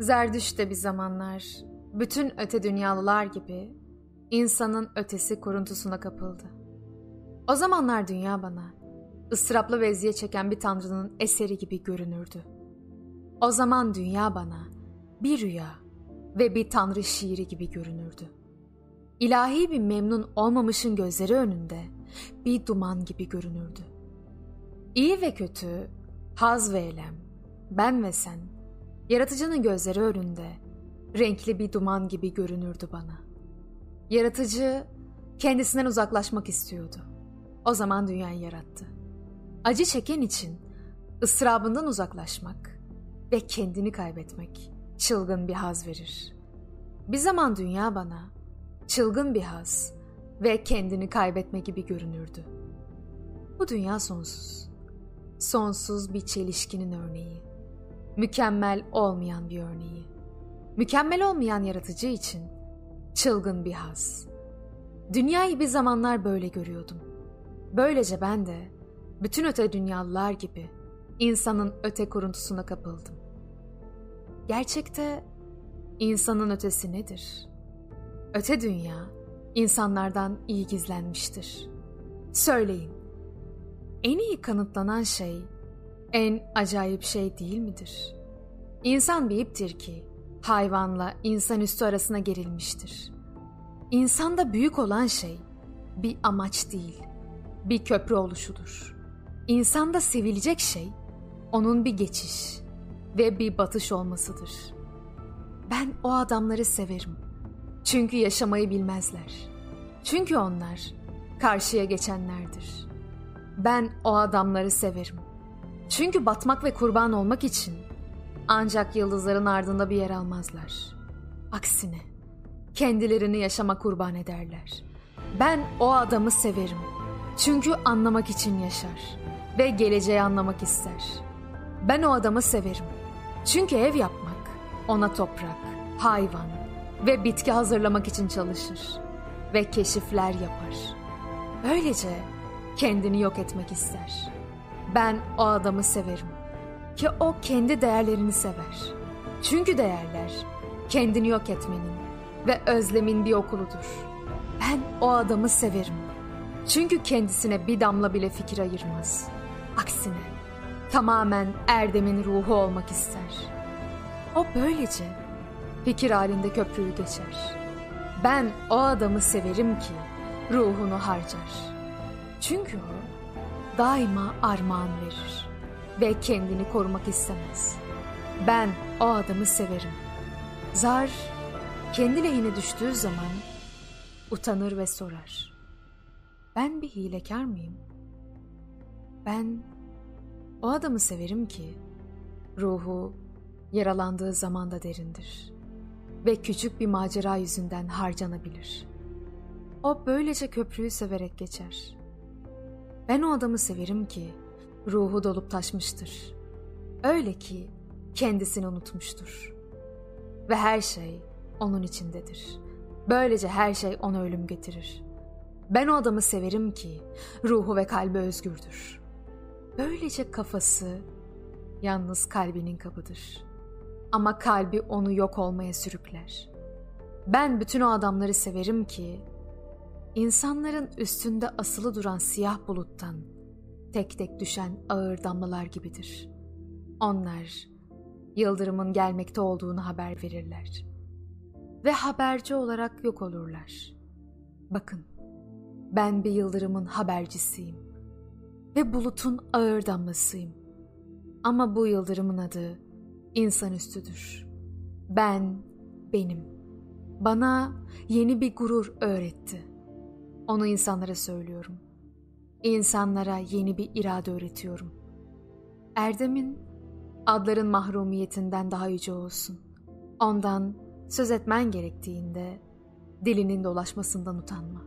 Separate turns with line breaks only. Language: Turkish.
Zerdüşt de bir zamanlar bütün öte dünyalılar gibi insanın ötesi kuruntusuna kapıldı. O zamanlar dünya bana ıstıraplı ve eziyet çeken bir tanrının eseri gibi görünürdü. O zaman dünya bana bir rüya ve bir tanrı şiiri gibi görünürdü. İlahi bir memnun olmamışın gözleri önünde bir duman gibi görünürdü. İyi ve kötü, haz ve elem, ben ve sen, yaratıcının gözleri önünde renkli bir duman gibi görünürdü bana. Yaratıcı kendisinden uzaklaşmak istiyordu. O zaman dünyayı yarattı. Acı çeken için ıstırabından uzaklaşmak ve kendini kaybetmek çılgın bir haz verir. Bir zaman dünya bana çılgın bir haz ve kendini kaybetme gibi görünürdü. Bu dünya sonsuz. Sonsuz bir çelişkinin örneği. Mükemmel olmayan bir örneği. Mükemmel olmayan yaratıcı için çılgın bir haz. Dünyayı bir zamanlar böyle görüyordum. Böylece ben de bütün öte dünyalılar gibi insanın öte kuruntusuna kapıldım. Gerçekte insanın ötesi nedir? Öte dünya insanlardan iyi gizlenmiştir. Söyleyin, en iyi kanıtlanan şey en acayip şey değil midir? İnsan bir iptir ki hayvanla insanüstü arasına gerilmiştir. İnsanda büyük olan şey bir amaç değil, bir köprü oluşudur. İnsanda sevilecek şey onun bir geçiş ve bir batış olmasıdır. Ben o adamları severim. Çünkü yaşamayı bilmezler. Çünkü onlar karşıya geçenlerdir. Ben o adamları severim. Çünkü batmak ve kurban olmak için ancak yıldızların ardında bir yer almazlar. Aksine kendilerini yaşama kurban ederler. Ben o adamı severim. Çünkü anlamak için yaşar ve geleceği anlamak ister. Ben o adamı severim. Çünkü ev yapmak ona toprak, hayvan ve bitki hazırlamak için çalışır ve keşifler yapar. Böylece kendini yok etmek ister. Ben o adamı severim ki o kendi değerlerini sever. Çünkü değerler kendini yok etmenin ve özlemin bir okuludur. Ben o adamı severim. Çünkü kendisine bir damla bile fikir ayırmaz. Aksine tamamen Erdem'in ruhu olmak ister. O böylece fikir halinde köprüyü geçer. Ben o adamı severim ki ruhunu harcar. Çünkü o daima armağan verir ve kendini korumak istemez. Ben o adamı severim. Zar kendi lehine düştüğü zaman utanır ve sorar. Ben bir hilekar mıyım? Ben o adamı severim ki ruhu yaralandığı zaman da derindir ve küçük bir macera yüzünden harcanabilir. O böylece köprüyü severek geçer. Ben o adamı severim ki ruhu dolup taşmıştır. Öyle ki kendisini unutmuştur. Ve her şey onun içindedir. Böylece her şey ona ölüm getirir. Ben o adamı severim ki ruhu ve kalbi özgürdür. Böylece kafası yalnız kalbinin kapıdır. Ama kalbi onu yok olmaya sürükler. Ben bütün o adamları severim ki insanların üstünde asılı duran siyah buluttan tek tek düşen ağır damlalar gibidir. Onlar yıldırımın gelmekte olduğunu haber verirler. Ve haberci olarak yok olurlar. Bakın, ben bir yıldırımın habercisiyim. Ve bulutun ağır damlasıyım. Ama bu yıldırımın adı insanüstüdür. Ben benim. Bana yeni bir gurur öğretti. Onu insanlara söylüyorum. İnsanlara yeni bir irade öğretiyorum. Erdem'in adların mahrumiyetinden daha yüce olsun. Ondan söz etmen gerektiğinde dilinin dolaşmasından utanma.